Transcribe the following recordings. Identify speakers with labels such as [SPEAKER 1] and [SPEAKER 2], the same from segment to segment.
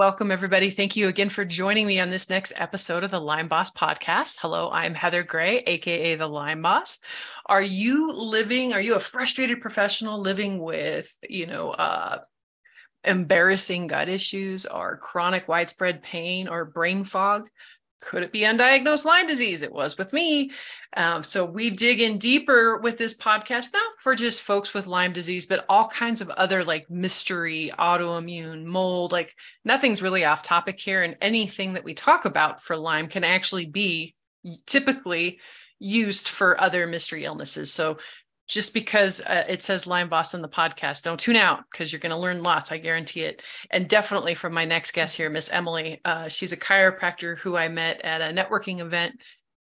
[SPEAKER 1] Welcome, everybody. Thank you again for joining me on this next episode of the Lyme Boss podcast. Hello, I'm Heather Gray, AKA the Lyme Boss. Are you living, are you a frustrated professional living with, you know, uh, embarrassing gut issues or chronic widespread pain or brain fog? Could it be undiagnosed Lyme disease? It was with me. Um, so we dig in deeper with this podcast, not for just folks with Lyme disease, but all kinds of other like mystery, autoimmune, mold. Like nothing's really off topic here. And anything that we talk about for Lyme can actually be typically used for other mystery illnesses. So just because uh, it says Lyme Boss on the podcast, don't tune out because you're going to learn lots. I guarantee it. And definitely from my next guest here, Miss Emily. Uh, she's a chiropractor who I met at a networking event.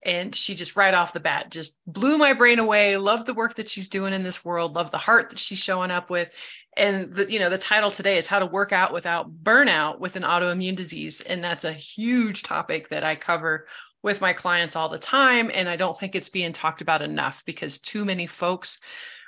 [SPEAKER 1] And she just right off the bat just blew my brain away. Love the work that she's doing in this world. Love the heart that she's showing up with. And the, you know, the title today is how to work out without burnout with an autoimmune disease. And that's a huge topic that I cover with my clients all the time. And I don't think it's being talked about enough because too many folks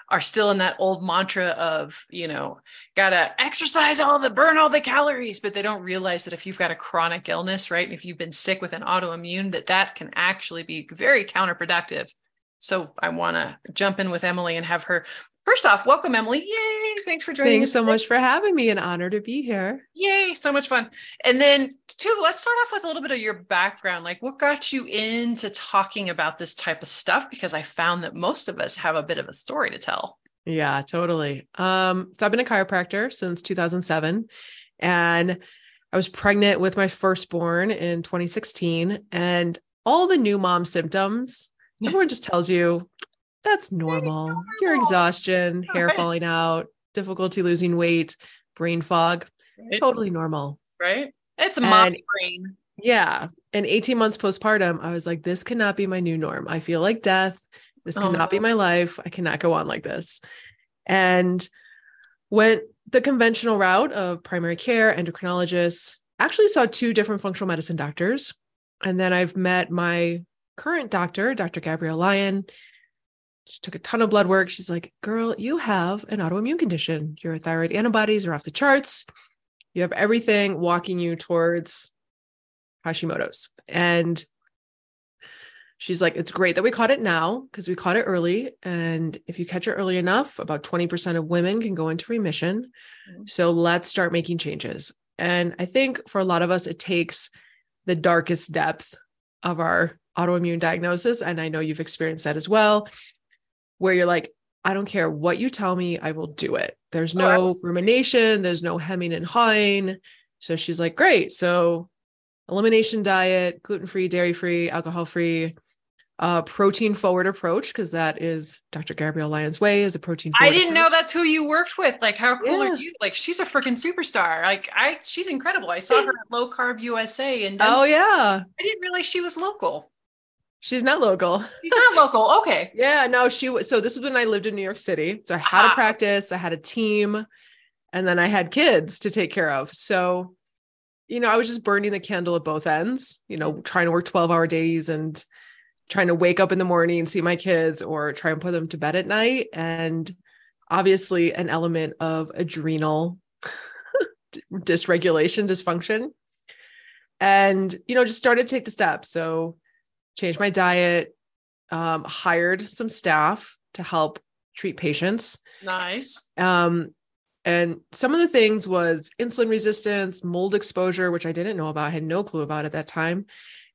[SPEAKER 1] are still in that old mantra of, you know, gotta exercise all the burn all the calories, but they don't realize that if you've got a chronic illness, right? And if you've been sick with an autoimmune, that that can actually be very counterproductive. So I want to jump in with Emily and have her First off, welcome, Emily. Yay. Thanks for joining
[SPEAKER 2] Thanks so much for having me. An honor to be here.
[SPEAKER 1] Yay. So much fun. And then, two, let's start off with a little bit of your background. Like, what got you into talking about this type of stuff? Because I found that most of us have a bit of a story to tell.
[SPEAKER 2] Yeah, totally. Um, so I've been a chiropractor since 2007. And I was pregnant with my firstborn in 2016. And all the new mom symptoms, everyone just tells you that's normal. normal. Your exhaustion, hair right. falling out, difficulty losing weight, brain fog, right. totally normal.
[SPEAKER 1] Right? It's a mom brain.
[SPEAKER 2] Yeah. And 18 months postpartum, I was like, this cannot be my new norm. I feel like death. This oh, cannot oh. be my life. I cannot go on like this. And went the conventional route of primary care, endocrinologists, actually saw two different functional medicine doctors. And then I've met my current doctor, Dr. Gabrielle Lyon, she took a ton of blood work. She's like, girl, you have an autoimmune condition. Your thyroid antibodies are off the charts. You have everything walking you towards Hashimoto's. And she's like, it's great that we caught it now because we caught it early. And if you catch it early enough, about 20% of women can go into remission. Mm-hmm. So let's start making changes. And I think for a lot of us, it takes the darkest depth of our autoimmune diagnosis. And I know you've experienced that as well where you're like, I don't care what you tell me, I will do it. There's oh, no oh, rumination, there's no hemming and hawing. So she's like, great. So elimination diet, gluten free, dairy free, alcohol free, uh, protein forward approach, because that is Dr. Gabrielle Lyon's way is a protein.
[SPEAKER 1] I didn't approach. know that's who you worked with. Like, how cool yeah. are you? Like, she's a freaking superstar. Like, I, she's incredible. I saw her at Low Carb USA, and
[SPEAKER 2] oh yeah,
[SPEAKER 1] I didn't realize she was local.
[SPEAKER 2] She's not local.
[SPEAKER 1] She's not local. Okay.
[SPEAKER 2] yeah, no, she was. So this was when I lived in New York City. So I had a ah. practice, I had a team, and then I had kids to take care of. So, you know, I was just burning the candle at both ends, you know, trying to work 12 hour days and trying to wake up in the morning and see my kids or try and put them to bed at night. And obviously, an element of adrenal dysregulation, dysfunction. And, you know, just started to take the steps. So, changed my diet, um, hired some staff to help treat patients.
[SPEAKER 1] Nice.
[SPEAKER 2] Um, and some of the things was insulin resistance, mold exposure, which I didn't know about, I had no clue about at that time,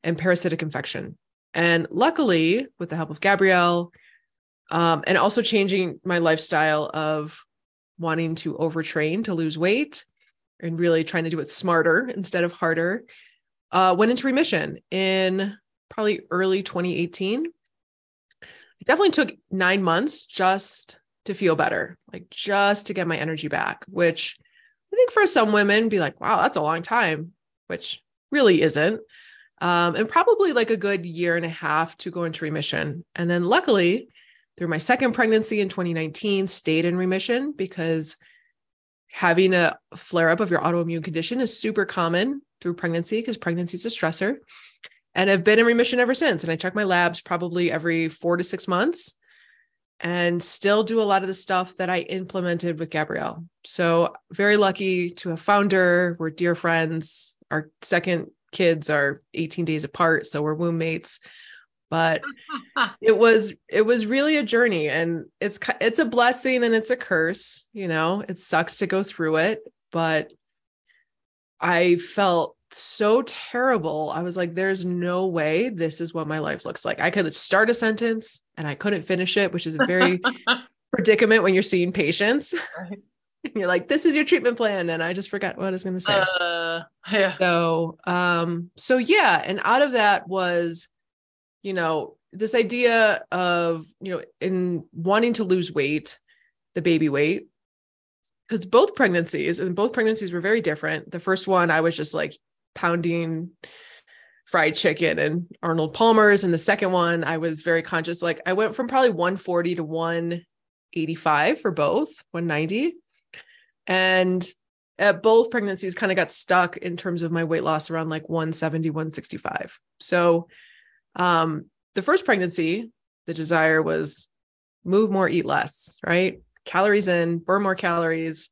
[SPEAKER 2] and parasitic infection. And luckily, with the help of Gabrielle, um, and also changing my lifestyle of wanting to overtrain to lose weight and really trying to do it smarter instead of harder, uh, went into remission in probably early 2018. It definitely took nine months just to feel better, like just to get my energy back, which I think for some women be like, wow, that's a long time, which really isn't. Um, and probably like a good year and a half to go into remission. And then luckily, through my second pregnancy in 2019, stayed in remission because having a flare up of your autoimmune condition is super common through pregnancy because pregnancy is a stressor and I've been in remission ever since. And I check my labs probably every four to six months. and still do a lot of the stuff that I implemented with Gabrielle. So, very lucky to have found her. We're dear friends. Our second kids are 18 days apart, so we're womb mates. But it was it was really a journey and it's it's a blessing and it's a curse, you know. It sucks to go through it, but I felt so terrible. I was like, there's no way this is what my life looks like. I could start a sentence and I couldn't finish it, which is a very predicament when you're seeing patients. Right. you're like, this is your treatment plan. And I just forgot what I was going to say. Uh, yeah. So, um, so yeah. And out of that was, you know, this idea of, you know, in wanting to lose weight, the baby weight, because both pregnancies and both pregnancies were very different. The first one, I was just like pounding fried chicken and Arnold Palmer's. And the second one, I was very conscious. Like I went from probably 140 to 185 for both, 190. And at both pregnancies, kind of got stuck in terms of my weight loss around like 170, 165. So um the first pregnancy, the desire was move more, eat less, right? Calories in, burn more calories.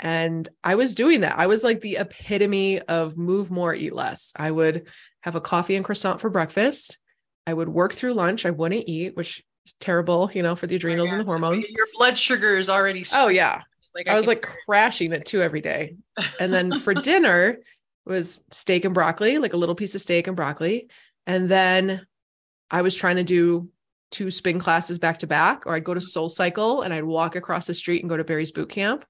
[SPEAKER 2] And I was doing that. I was like the epitome of move more, eat less. I would have a coffee and croissant for breakfast. I would work through lunch. I wouldn't eat, which is terrible, you know, for the oh, adrenals oh, yeah. and the hormones.
[SPEAKER 1] Your blood sugar is already.
[SPEAKER 2] Oh yeah. Like I, I was like crashing at two every day. And then for dinner was steak and broccoli, like a little piece of steak and broccoli. And then I was trying to do two spin classes back to back, or I'd go to mm-hmm. Soul Cycle and I'd walk across the street and go to Barry's boot camp.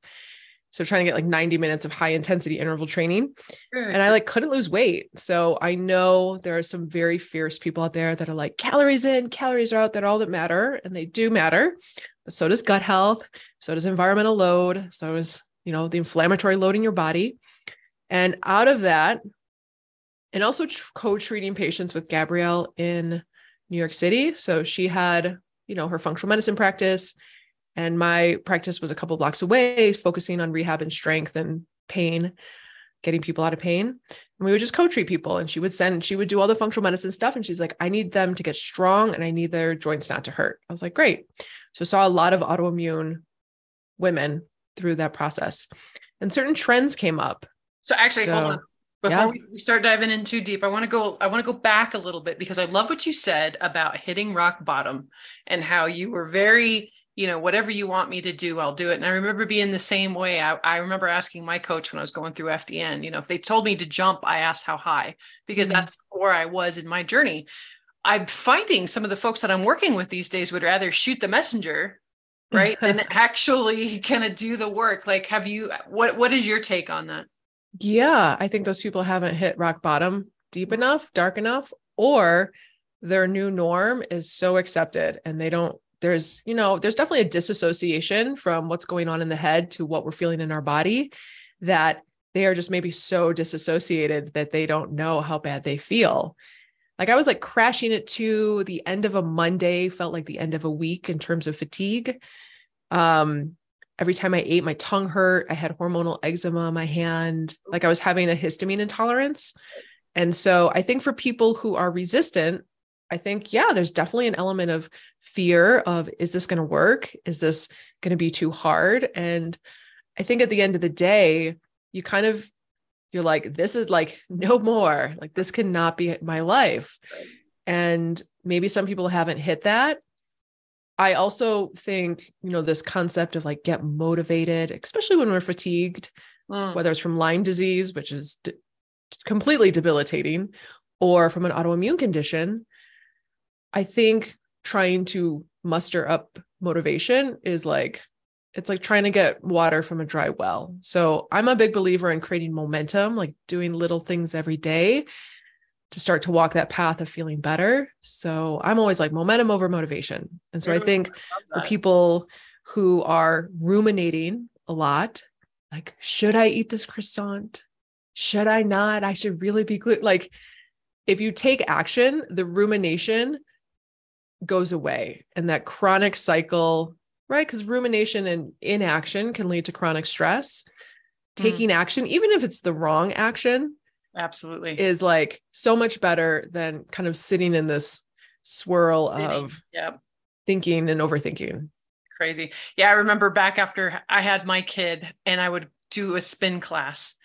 [SPEAKER 2] So trying to get like 90 minutes of high intensity interval training. And I like couldn't lose weight. So I know there are some very fierce people out there that are like calories in, calories are out, that all that matter. And they do matter. But so does gut health. So does environmental load. So is, you know, the inflammatory load in your body. And out of that, and also co-treating patients with Gabrielle in New York City. So she had, you know, her functional medicine practice and my practice was a couple blocks away, focusing on rehab and strength and pain, getting people out of pain. And we would just co-treat people. And she would send, she would do all the functional medicine stuff. And she's like, I need them to get strong and I need their joints not to hurt. I was like, great. So saw a lot of autoimmune women through that process. And certain trends came up.
[SPEAKER 1] So actually, so, hold on. Before yeah. we start diving in too deep, I want to go, I want to go back a little bit because I love what you said about hitting rock bottom and how you were very you know, whatever you want me to do, I'll do it. And I remember being the same way. I, I remember asking my coach when I was going through FDN, you know, if they told me to jump, I asked how high, because mm-hmm. that's where I was in my journey. I'm finding some of the folks that I'm working with these days would rather shoot the messenger, right, than actually kind of do the work. Like, have you, what, what is your take on that?
[SPEAKER 2] Yeah, I think those people haven't hit rock bottom deep enough, dark enough, or their new norm is so accepted and they don't there's you know there's definitely a disassociation from what's going on in the head to what we're feeling in our body that they are just maybe so disassociated that they don't know how bad they feel. Like i was like crashing it to the end of a monday felt like the end of a week in terms of fatigue. Um every time i ate my tongue hurt i had hormonal eczema on my hand like i was having a histamine intolerance. And so i think for people who are resistant I think, yeah, there's definitely an element of fear of is this going to work? Is this going to be too hard? And I think at the end of the day, you kind of you're like, this is like no more. Like this cannot be my life. And maybe some people haven't hit that. I also think, you know, this concept of like get motivated, especially when we're fatigued, mm. whether it's from Lyme disease, which is de- completely debilitating, or from an autoimmune condition, I think trying to muster up motivation is like it's like trying to get water from a dry well. So I'm a big believer in creating momentum, like doing little things every day to start to walk that path of feeling better. So I'm always like momentum over motivation. And so I think for people who are ruminating a lot, like, should I eat this croissant? Should I not? I should really be glued. Like, if you take action, the rumination goes away and that chronic cycle right because rumination and inaction can lead to chronic stress mm. taking action even if it's the wrong action
[SPEAKER 1] absolutely
[SPEAKER 2] is like so much better than kind of sitting in this swirl sitting. of
[SPEAKER 1] yep.
[SPEAKER 2] thinking and overthinking.
[SPEAKER 1] Crazy. Yeah, I remember back after I had my kid and I would do a spin class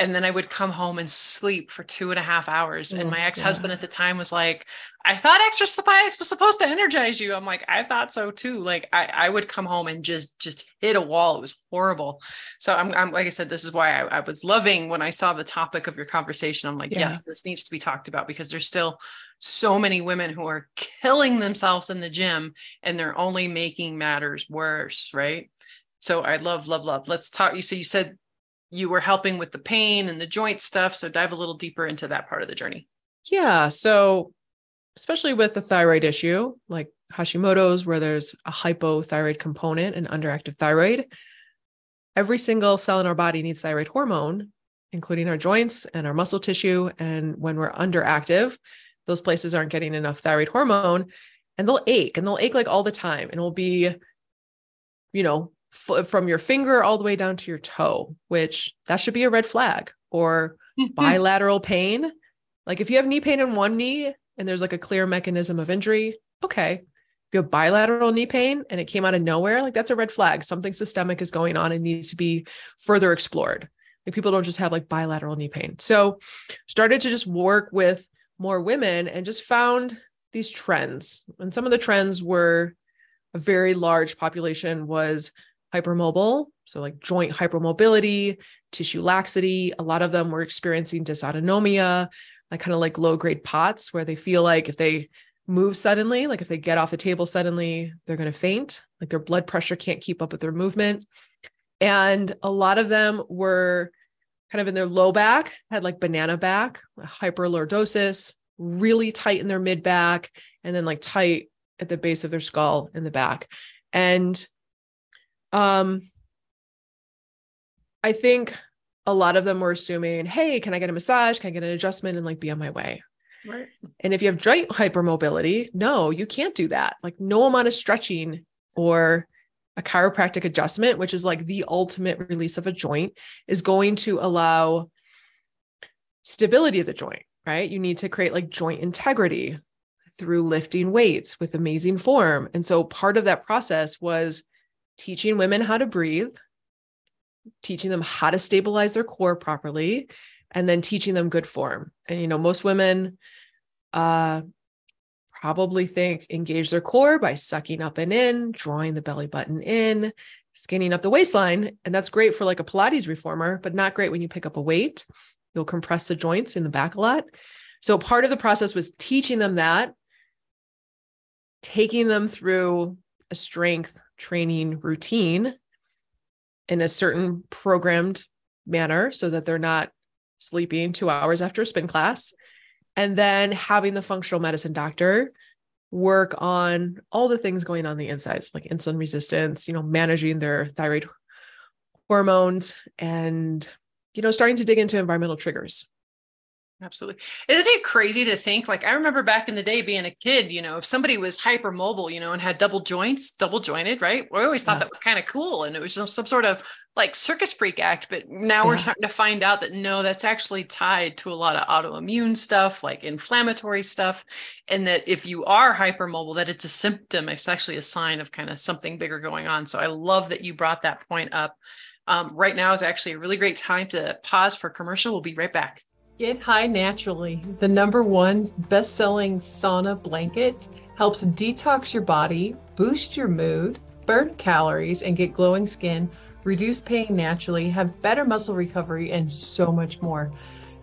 [SPEAKER 1] and then I would come home and sleep for two and a half hours. And oh, my ex-husband yeah. at the time was like, I thought exercise was supposed to energize you. I'm like, I thought so too. Like I, I would come home and just just hit a wall. It was horrible. So I'm, I'm like I said, this is why I, I, was loving when I saw the topic of your conversation. I'm like, yeah. yes, this needs to be talked about because there's still so many women who are killing themselves in the gym and they're only making matters worse, right? So I love, love, love. Let's talk. You so you said you were helping with the pain and the joint stuff. So dive a little deeper into that part of the journey.
[SPEAKER 2] Yeah. So, especially with the thyroid issue, like Hashimoto's, where there's a hypothyroid component and underactive thyroid, every single cell in our body needs thyroid hormone, including our joints and our muscle tissue. And when we're underactive, those places aren't getting enough thyroid hormone and they'll ache and they'll ache like all the time. And it'll be, you know, f- from your finger all the way down to your toe, which that should be a red flag or mm-hmm. bilateral pain. Like if you have knee pain in one knee and there's like a clear mechanism of injury, okay. If you have bilateral knee pain and it came out of nowhere, like that's a red flag. Something systemic is going on and needs to be further explored. Like people don't just have like bilateral knee pain. So started to just work with more women and just found these trends. And some of the trends were a very large population was hypermobile, so like joint hypermobility, tissue laxity. A lot of them were experiencing dysautonomia, like kind of like low grade POTS, where they feel like if they move suddenly, like if they get off the table suddenly, they're going to faint, like their blood pressure can't keep up with their movement. And a lot of them were kind of in their low back, had like banana back, hyperlordosis, really tight in their mid back, and then like tight at the base of their skull in the back. And um, I think a lot of them were assuming, hey, can I get a massage? Can I get an adjustment and like be on my way? Right. And if you have joint hypermobility, no, you can't do that. Like no amount of stretching or a chiropractic adjustment, which is like the ultimate release of a joint, is going to allow stability of the joint, right? You need to create like joint integrity through lifting weights with amazing form. And so part of that process was teaching women how to breathe, teaching them how to stabilize their core properly, and then teaching them good form. And, you know, most women uh, probably think engage their core by sucking up and in, drawing the belly button in, skinning up the waistline. And that's great for like a Pilates reformer, but not great when you pick up a weight. You'll compress the joints in the back a lot. So part of the process was teaching them that, taking them through a strength training routine in a certain programmed manner so that they're not sleeping two hours after a spin class. And then having the functional medicine doctor work on all the things going on the insides, like insulin resistance, you know, managing their thyroid hormones and, you know, starting to dig into environmental triggers.
[SPEAKER 1] Absolutely. Isn't it crazy to think? Like, I remember back in the day being a kid, you know, if somebody was hypermobile, you know, and had double joints, double jointed, right? We always thought yeah. that was kind of cool. And it was some, some sort of like circus freak act. But now yeah. we're starting to find out that no, that's actually tied to a lot of autoimmune stuff, like inflammatory stuff. And that if you are hypermobile, that it's a symptom, it's actually a sign of kind of something bigger going on. So I love that you brought that point up. Um, right now is actually a really great time to pause for commercial. We'll be right back.
[SPEAKER 3] Get High Naturally, the number one best selling sauna blanket, helps detox your body, boost your mood, burn calories, and get glowing skin, reduce pain naturally, have better muscle recovery, and so much more.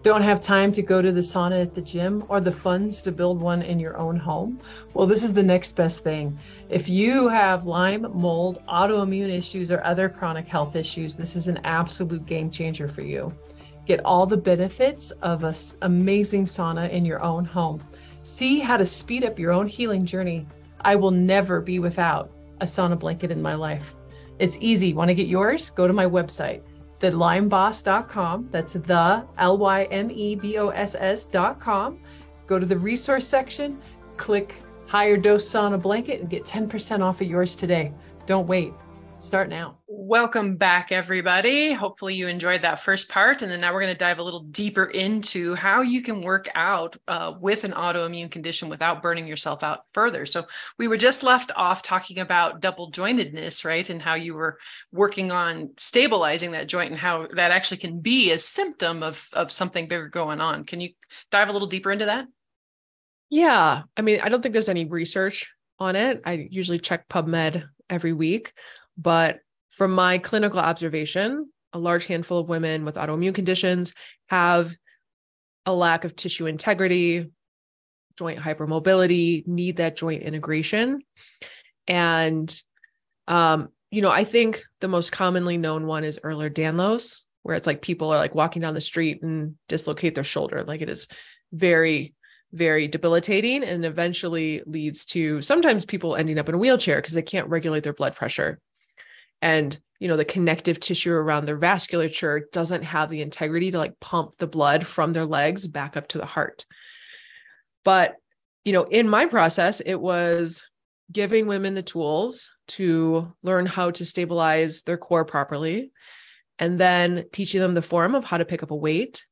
[SPEAKER 3] Don't have time to go to the sauna at the gym or the funds to build one in your own home? Well, this is the next best thing. If you have Lyme, mold, autoimmune issues, or other chronic health issues, this is an absolute game changer for you. Get all the benefits of an amazing sauna in your own home. See how to speed up your own healing journey. I will never be without a sauna blanket in my life. It's easy. Want to get yours? Go to my website, thelymeboss.com. That's the L Y M E B O S S.com. Go to the resource section, click higher dose sauna blanket, and get 10% off of yours today. Don't wait. Start now.
[SPEAKER 1] Welcome back, everybody. Hopefully, you enjoyed that first part. And then now we're going to dive a little deeper into how you can work out uh, with an autoimmune condition without burning yourself out further. So, we were just left off talking about double jointedness, right? And how you were working on stabilizing that joint and how that actually can be a symptom of, of something bigger going on. Can you dive a little deeper into that?
[SPEAKER 2] Yeah. I mean, I don't think there's any research on it. I usually check PubMed every week, but from my clinical observation, a large handful of women with autoimmune conditions have a lack of tissue integrity, joint hypermobility, need that joint integration. And, um, you know, I think the most commonly known one is Ehlers-Danlos, where it's like people are like walking down the street and dislocate their shoulder. Like it is very, very debilitating and eventually leads to sometimes people ending up in a wheelchair because they can't regulate their blood pressure and you know the connective tissue around their vasculature doesn't have the integrity to like pump the blood from their legs back up to the heart. But you know in my process it was giving women the tools to learn how to stabilize their core properly and then teaching them the form of how to pick up a weight.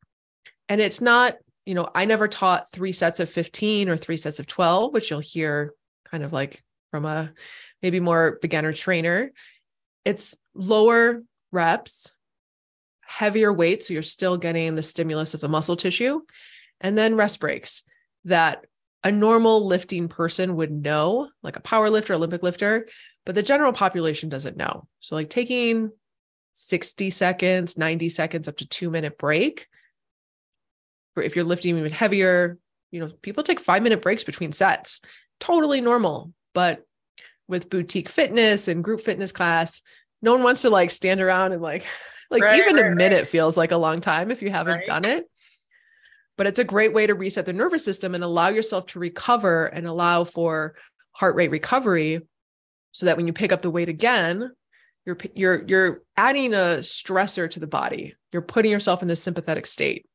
[SPEAKER 2] And it's not you know i never taught three sets of 15 or three sets of 12 which you'll hear kind of like from a maybe more beginner trainer it's lower reps, heavier weight. So you're still getting the stimulus of the muscle tissue, and then rest breaks that a normal lifting person would know, like a power lifter, Olympic lifter, but the general population doesn't know. So, like taking 60 seconds, 90 seconds, up to two minute break. For if you're lifting even heavier, you know, people take five minute breaks between sets. Totally normal. But with boutique fitness and group fitness class, no one wants to like stand around and like like right, even right, a minute right. feels like a long time if you haven't done it. But it's a great way to reset the nervous system and allow yourself to recover and allow for heart rate recovery so that when you pick up the weight again, you're you're you're adding a stressor to the body. You're putting yourself in the sympathetic state.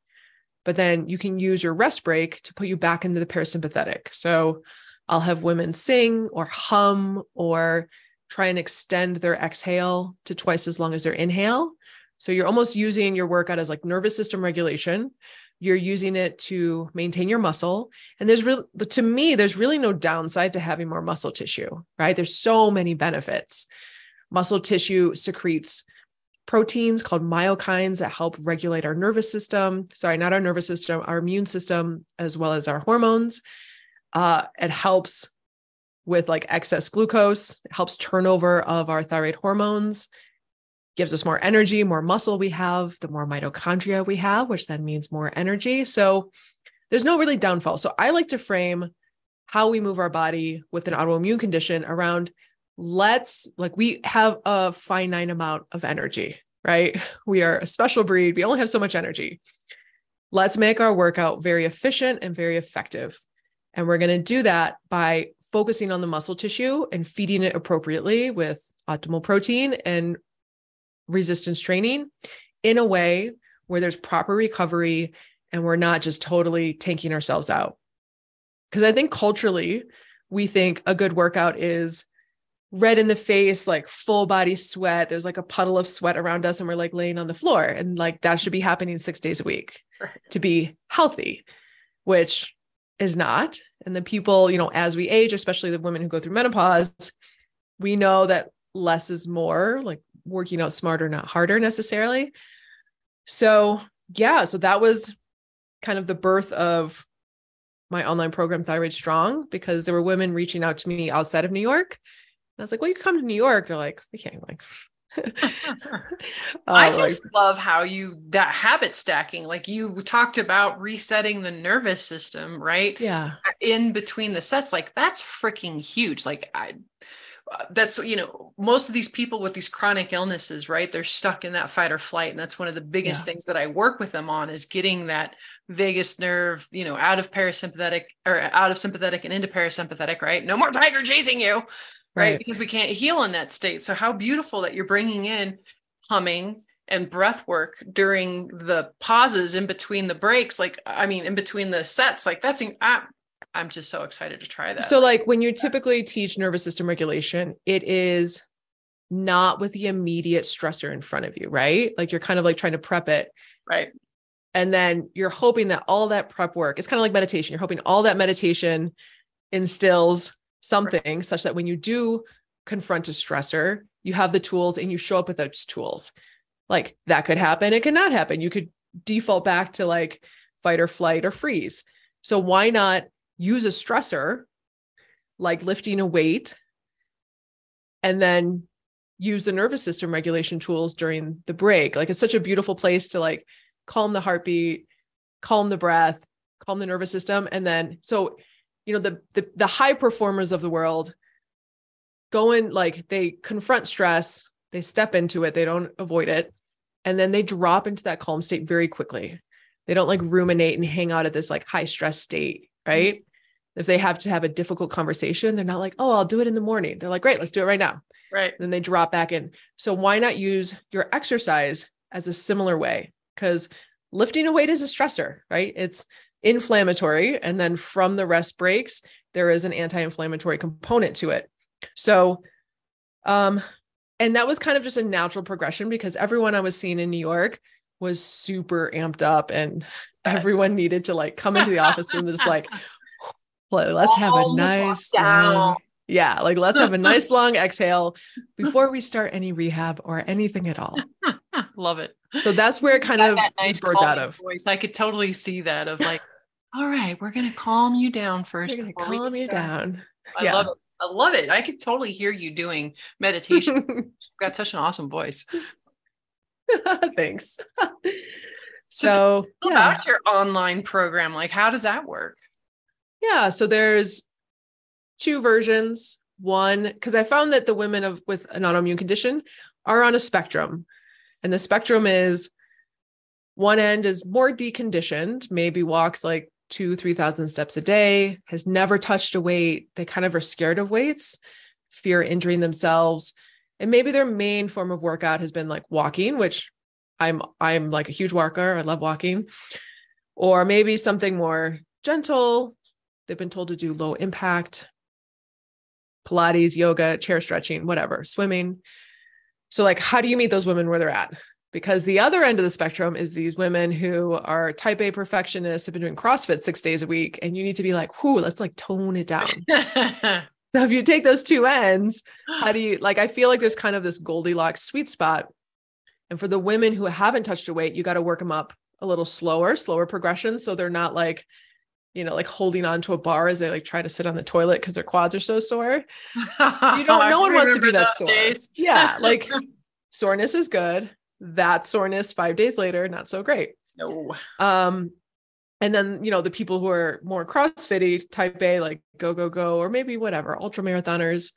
[SPEAKER 2] But then you can use your rest break to put you back into the parasympathetic. So I'll have women sing or hum or try and extend their exhale to twice as long as their inhale. So you're almost using your workout as like nervous system regulation. You're using it to maintain your muscle. And there's really, to me, there's really no downside to having more muscle tissue, right? There's so many benefits. Muscle tissue secretes proteins called myokines that help regulate our nervous system. Sorry, not our nervous system, our immune system, as well as our hormones. Uh, it helps with like excess glucose, it helps turnover of our thyroid hormones, gives us more energy, more muscle we have, the more mitochondria we have, which then means more energy. So there's no really downfall. So I like to frame how we move our body with an autoimmune condition around let's like we have a finite amount of energy, right? We are a special breed. We only have so much energy. Let's make our workout very efficient and very effective. And we're going to do that by focusing on the muscle tissue and feeding it appropriately with optimal protein and resistance training in a way where there's proper recovery and we're not just totally tanking ourselves out. Because I think culturally, we think a good workout is red in the face, like full body sweat. There's like a puddle of sweat around us, and we're like laying on the floor. And like that should be happening six days a week right. to be healthy, which is not. And the people, you know, as we age, especially the women who go through menopause, we know that less is more, like working out smarter, not harder necessarily. So, yeah, so that was kind of the birth of my online program, Thyroid Strong, because there were women reaching out to me outside of New York. And I was like, well, you come to New York. They're like, we can't like
[SPEAKER 1] I uh, just like, love how you that habit stacking, like you talked about resetting the nervous system, right?
[SPEAKER 2] Yeah.
[SPEAKER 1] In between the sets, like that's freaking huge. Like I uh, that's you know most of these people with these chronic illnesses right they're stuck in that fight or flight and that's one of the biggest yeah. things that i work with them on is getting that vagus nerve you know out of parasympathetic or out of sympathetic and into parasympathetic right no more tiger chasing you right? right? Because we can't heal in that state. So how beautiful that you're bringing in humming and breath work during the pauses in between the breaks. Like, I mean, in between the sets, like that's, I'm, I'm just so excited to try that.
[SPEAKER 2] So like when you typically teach nervous system regulation, it is not with the immediate stressor in front of you, right? Like you're kind of like trying to prep it.
[SPEAKER 1] Right.
[SPEAKER 2] And then you're hoping that all that prep work, it's kind of like meditation. You're hoping all that meditation instills something such that when you do confront a stressor, you have the tools and you show up with those tools. Like that could happen, it could not happen. You could default back to like fight or flight or freeze. So why not use a stressor like lifting a weight and then use the nervous system regulation tools during the break. Like it's such a beautiful place to like calm the heartbeat, calm the breath, calm the nervous system. And then, so, you know, the, the, the high performers of the world go in, like they confront stress, they step into it, they don't avoid it. And then they drop into that calm state very quickly. They don't like ruminate and hang out at this like high stress state, right? If they have to have a difficult conversation, they're not like, oh, I'll do it in the morning. They're like, great, let's do it right now.
[SPEAKER 1] Right.
[SPEAKER 2] Then they drop back in. So why not use your exercise as a similar way? Because lifting a weight is a stressor, right? It's inflammatory. And then from the rest breaks, there is an anti-inflammatory component to it. So um, and that was kind of just a natural progression because everyone I was seeing in New York was super amped up and everyone needed to like come into the office and just like let's have a nice long, yeah like let's have a nice long exhale before we start any rehab or anything at all
[SPEAKER 1] love it
[SPEAKER 2] so that's where it kind of that nice birthed out of
[SPEAKER 1] voice i could totally see that of like all right we're gonna calm you down 1st
[SPEAKER 2] we're gonna calm you down
[SPEAKER 1] i yeah. love it I love it. I could totally hear you doing meditation. You've got such an awesome voice.
[SPEAKER 2] Thanks.
[SPEAKER 1] so, so yeah. about your online program, like how does that work?
[SPEAKER 2] Yeah. So there's two versions. One, because I found that the women of with an autoimmune condition are on a spectrum. And the spectrum is one end is more deconditioned, maybe walks like two, 3,000 steps a day, has never touched a weight. They kind of are scared of weights, fear injuring themselves. And maybe their main form of workout has been like walking, which I'm I'm like a huge walker. I love walking. Or maybe something more gentle. They've been told to do low impact, Pilates, yoga, chair stretching, whatever, swimming. So, like, how do you meet those women where they're at? Because the other end of the spectrum is these women who are type A perfectionists, have been doing CrossFit six days a week, and you need to be like, whoo, let's like tone it down. so if you take those two ends, how do you like? I feel like there's kind of this Goldilocks sweet spot. And for the women who haven't touched a weight, you got to work them up a little slower, slower progression. So they're not like, you know, like holding on to a bar as they like try to sit on the toilet because their quads are so sore. You don't, no one wants to be that sore. Days. Yeah. Like soreness is good that soreness five days later, not so great.
[SPEAKER 1] No.
[SPEAKER 2] Um, and then you know the people who are more crossfitty type a like go go go or maybe whatever ultra marathoners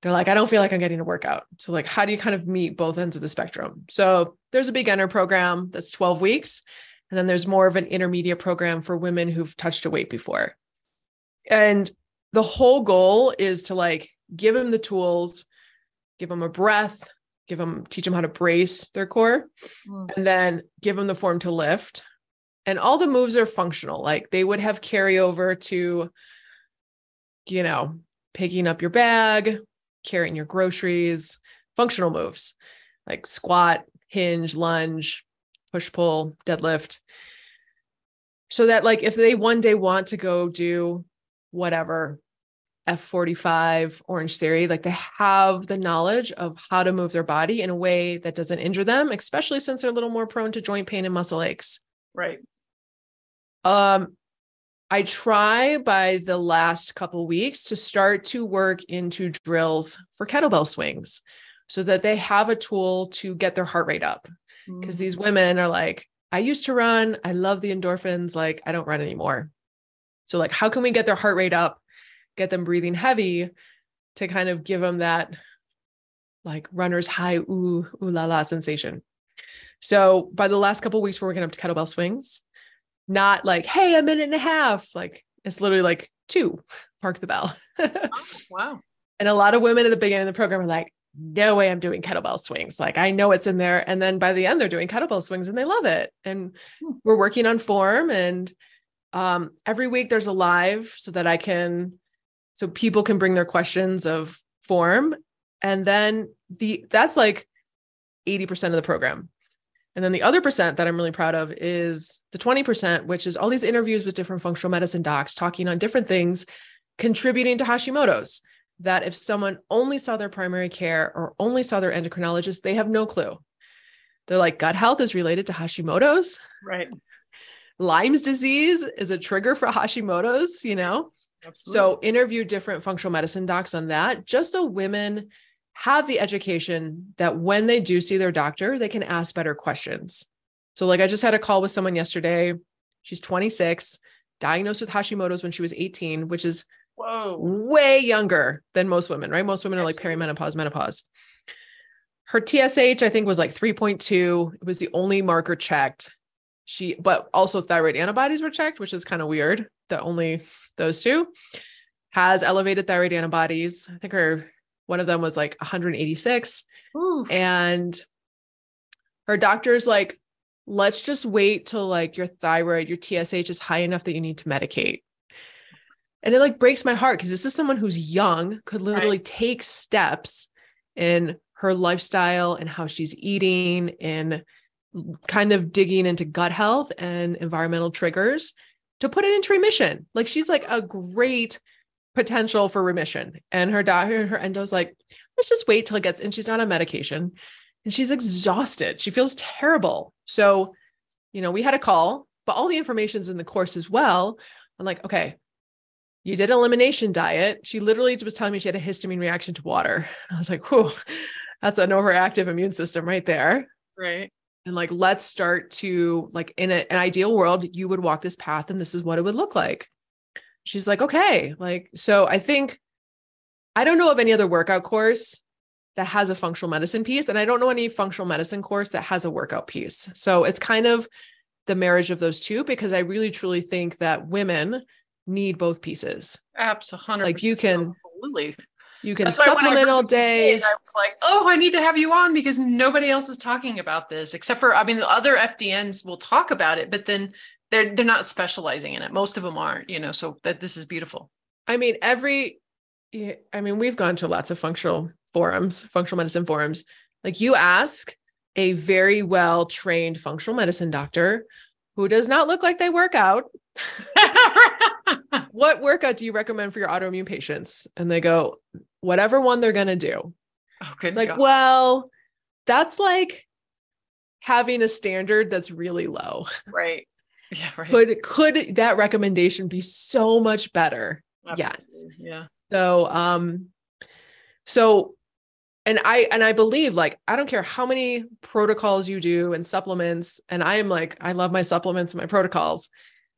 [SPEAKER 2] they're like i don't feel like i'm getting a workout so like how do you kind of meet both ends of the spectrum so there's a beginner program that's 12 weeks and then there's more of an intermediate program for women who've touched a weight before. And the whole goal is to like give them the tools give them a breath give them teach them how to brace their core mm. and then give them the form to lift. And all the moves are functional. Like they would have carryover to you know picking up your bag carrying your groceries functional moves like squat hinge lunge push pull deadlift so that like if they one day want to go do whatever F45, Orange Theory, like they have the knowledge of how to move their body in a way that doesn't injure them, especially since they're a little more prone to joint pain and muscle aches.
[SPEAKER 1] Right.
[SPEAKER 2] Um, I try by the last couple weeks to start to work into drills for kettlebell swings so that they have a tool to get their heart rate up. Because mm. these women are like, I used to run, I love the endorphins, like I don't run anymore. So, like, how can we get their heart rate up get them breathing heavy to kind of give them that like runner's high ooh ooh la la sensation. So by the last couple weeks, we're working up to kettlebell swings, not like hey a minute and a half. Like it's literally like two. Park the bell.
[SPEAKER 1] oh, wow.
[SPEAKER 2] And a lot of women at the beginning of the program are like, no way I'm doing kettlebell swings. Like I know it's in there. And then by the end, they're doing kettlebell swings and they love it. And hmm. we're working on form. And um, every week there's a live so that I can so people can bring their questions of form and then the that's like 80% of the program. And then the other percent that I'm really proud of is the 20%, which is all these interviews with different functional medicine docs talking on different things, contributing to Hashimoto's. That if someone only saw their primary care or only saw their endocrinologist, they have no clue. They're like, gut health is related to Hashimoto's.
[SPEAKER 1] Right.
[SPEAKER 2] Lyme's disease is a trigger for Hashimoto's, you know? Absolutely. So interview different functional medicine docs on that, just so women have the education that when they do see their doctor, they can ask better questions. So, like, I just had a call with someone yesterday. She's 26, diagnosed with Hashimoto's when she was 18, which is
[SPEAKER 1] Whoa.
[SPEAKER 2] way younger than most women, right? Most women are like perimenopause, menopause. Her TSH, I think, was like 3.2. It was the only marker checked. She, but also thyroid antibodies were checked, which is kind of weird that only those two has elevated thyroid antibodies. I think her one of them was like 186. Oof. And her doctor's like, let's just wait till like your thyroid, your TSH is high enough that you need to medicate. And it like breaks my heart because this is someone who's young, could literally right. take steps in her lifestyle and how she's eating and kind of digging into gut health and environmental triggers to put it into remission. Like she's like a great potential for remission. And her doctor, her endo's like, let's just wait till it gets, and she's not on medication and she's exhausted. She feels terrible. So, you know, we had a call, but all the information's in the course as well. I'm like, okay, you did elimination diet. She literally was telling me she had a histamine reaction to water. I was like, whew, that's an overactive immune system right there.
[SPEAKER 1] Right.
[SPEAKER 2] And like, let's start to like in a, an ideal world, you would walk this path and this is what it would look like she's like, okay. Like, so I think I don't know of any other workout course that has a functional medicine piece. And I don't know any functional medicine course that has a workout piece. So it's kind of the marriage of those two because I really truly think that women need both pieces.
[SPEAKER 1] Absolutely.
[SPEAKER 2] Like you can absolutely you can supplement all day.
[SPEAKER 1] I was like, oh, I need to have you on because nobody else is talking about this except for, I mean, the other FDNs will talk about it, but then they're they're not specializing in it. Most of them aren't, you know. So that this is beautiful.
[SPEAKER 2] I mean, every, I mean, we've gone to lots of functional forums, functional medicine forums. Like you ask a very well trained functional medicine doctor who does not look like they work out. what workout do you recommend for your autoimmune patients? And they go, whatever one they're going to do.
[SPEAKER 1] Oh.
[SPEAKER 2] Like, God. well, that's like having a standard that's really low.
[SPEAKER 1] Right. Yeah, right.
[SPEAKER 2] Could could that recommendation be so much better?
[SPEAKER 1] Absolutely. Yes. Yeah.
[SPEAKER 2] So um so and I and I believe like I don't care how many protocols you do and supplements and I am like I love my supplements and my protocols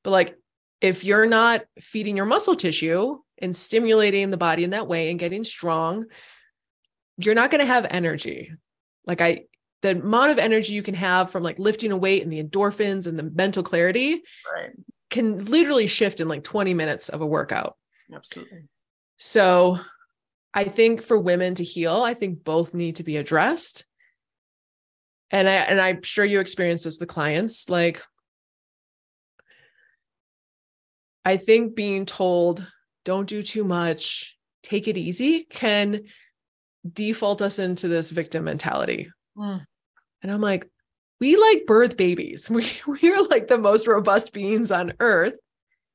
[SPEAKER 2] but like if you're not feeding your muscle tissue and stimulating the body in that way and getting strong you're not going to have energy like I the amount of energy you can have from like lifting a weight and the endorphins and the mental clarity
[SPEAKER 1] right.
[SPEAKER 2] can literally shift in like 20 minutes of a workout.
[SPEAKER 1] Absolutely.
[SPEAKER 2] So I think for women to heal, I think both need to be addressed. And I and I'm sure you experience this with clients like I think being told don't do too much, take it easy can default us into this victim mentality. Mm. And I'm like, we like birth babies. We, we're like the most robust beings on earth.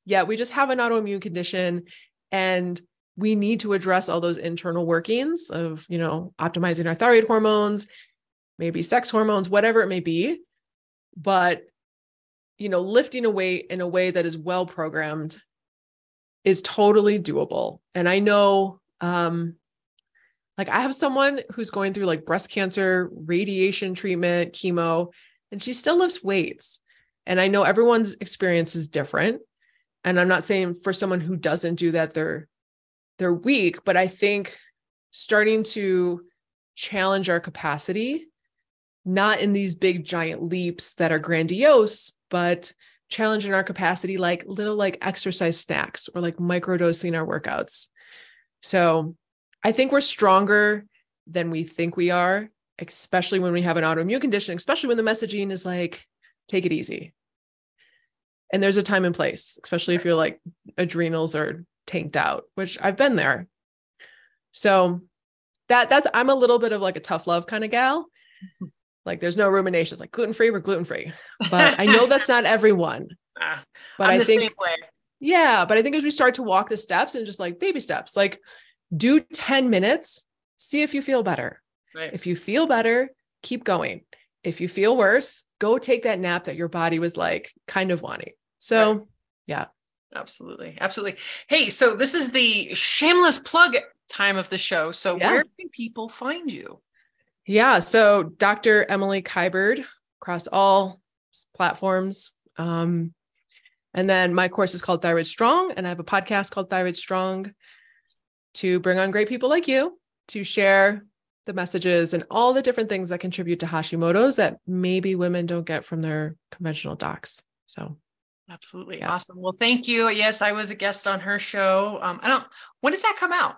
[SPEAKER 2] Yet we just have an autoimmune condition and we need to address all those internal workings of, you know, optimizing our thyroid hormones, maybe sex hormones, whatever it may be. But, you know, lifting a weight in a way that is well programmed is totally doable. And I know um, like I have someone who's going through like breast cancer, radiation treatment, chemo, and she still lifts weights. And I know everyone's experience is different. And I'm not saying for someone who doesn't do that, they're they're weak, but I think starting to challenge our capacity, not in these big giant leaps that are grandiose, but challenging our capacity like little like exercise snacks or like microdosing our workouts. So I think we're stronger than we think we are, especially when we have an autoimmune condition, especially when the messaging is like, take it easy. And there's a time and place, especially if you're like adrenals are tanked out, which I've been there. So that that's I'm a little bit of like a tough love kind of gal. Mm-hmm. Like there's no ruminations, like gluten free, we're gluten free. But I know that's not everyone.
[SPEAKER 1] Ah, but I'm i think
[SPEAKER 2] yeah, but I think as we start to walk the steps and just like baby steps, like do 10 minutes, see if you feel better. Right. If you feel better, keep going. If you feel worse, go take that nap that your body was like kind of wanting. So, right. yeah.
[SPEAKER 1] Absolutely. Absolutely. Hey, so this is the shameless plug time of the show. So, yeah. where can people find you?
[SPEAKER 2] Yeah. So, Dr. Emily Kiberd across all platforms. Um, and then my course is called Thyroid Strong, and I have a podcast called Thyroid Strong to bring on great people like you to share the messages and all the different things that contribute to Hashimoto's that maybe women don't get from their conventional docs. So
[SPEAKER 1] absolutely yeah. awesome. Well, thank you. Yes, I was a guest on her show. Um, I don't when does that come out?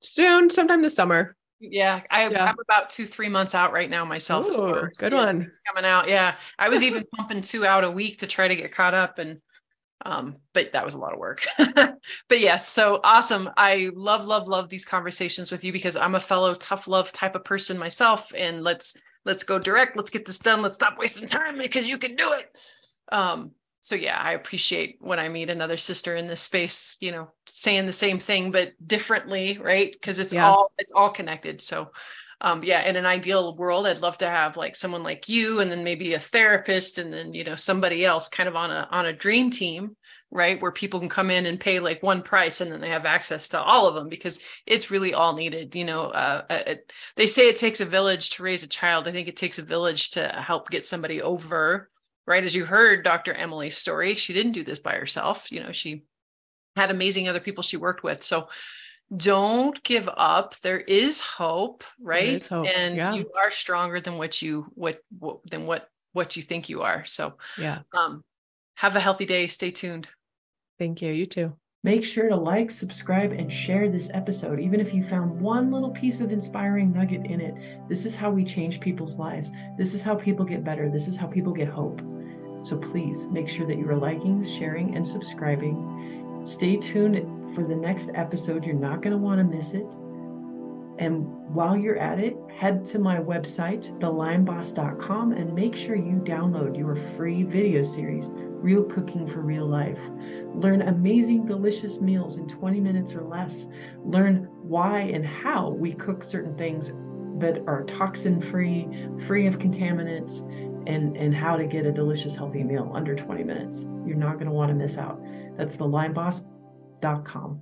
[SPEAKER 2] Soon, sometime this summer.
[SPEAKER 1] Yeah, I, am about two, three months out right now myself.
[SPEAKER 2] Ooh, good one.
[SPEAKER 1] Coming out. Yeah. I was even pumping two out a week to try to get caught up and um, but that was a lot of work. but yes, so awesome. I love, love, love these conversations with you because I'm a fellow tough love type of person myself. And let's let's go direct. Let's get this done. Let's stop wasting time because you can do it. Um, so yeah, I appreciate when I meet another sister in this space, you know, saying the same thing but differently, right? Because it's yeah. all it's all connected. So um yeah, in an ideal world, I'd love to have like someone like you and then maybe a therapist and then, you know, somebody else kind of on a on a dream team, right? Where people can come in and pay like one price and then they have access to all of them because it's really all needed, you know, uh, uh it, they say it takes a village to raise a child. I think it takes a village to help get somebody over right? As you heard Dr. Emily's story, she didn't do this by herself. You know, she had amazing other people she worked with. So don't give up. There is hope, right? Is hope. And yeah. you are stronger than what you what, what than what what you think you are. So
[SPEAKER 2] yeah.
[SPEAKER 1] Um have a healthy day. Stay tuned.
[SPEAKER 2] Thank you. You too.
[SPEAKER 3] Make sure to like, subscribe, and share this episode, even if you found one little piece of inspiring nugget in it. This is how we change people's lives. This is how people get better. This is how people get hope. So please make sure that you are liking, sharing, and subscribing. Stay tuned for the next episode. You're not going to want to miss it. And while you're at it, head to my website, thelymeboss.com, and make sure you download your free video series, Real Cooking for Real Life. Learn amazing, delicious meals in 20 minutes or less. Learn why and how we cook certain things that are toxin free, free of contaminants, and, and how to get a delicious, healthy meal under 20 minutes. You're not going to want to miss out. That's thelymeboss.com.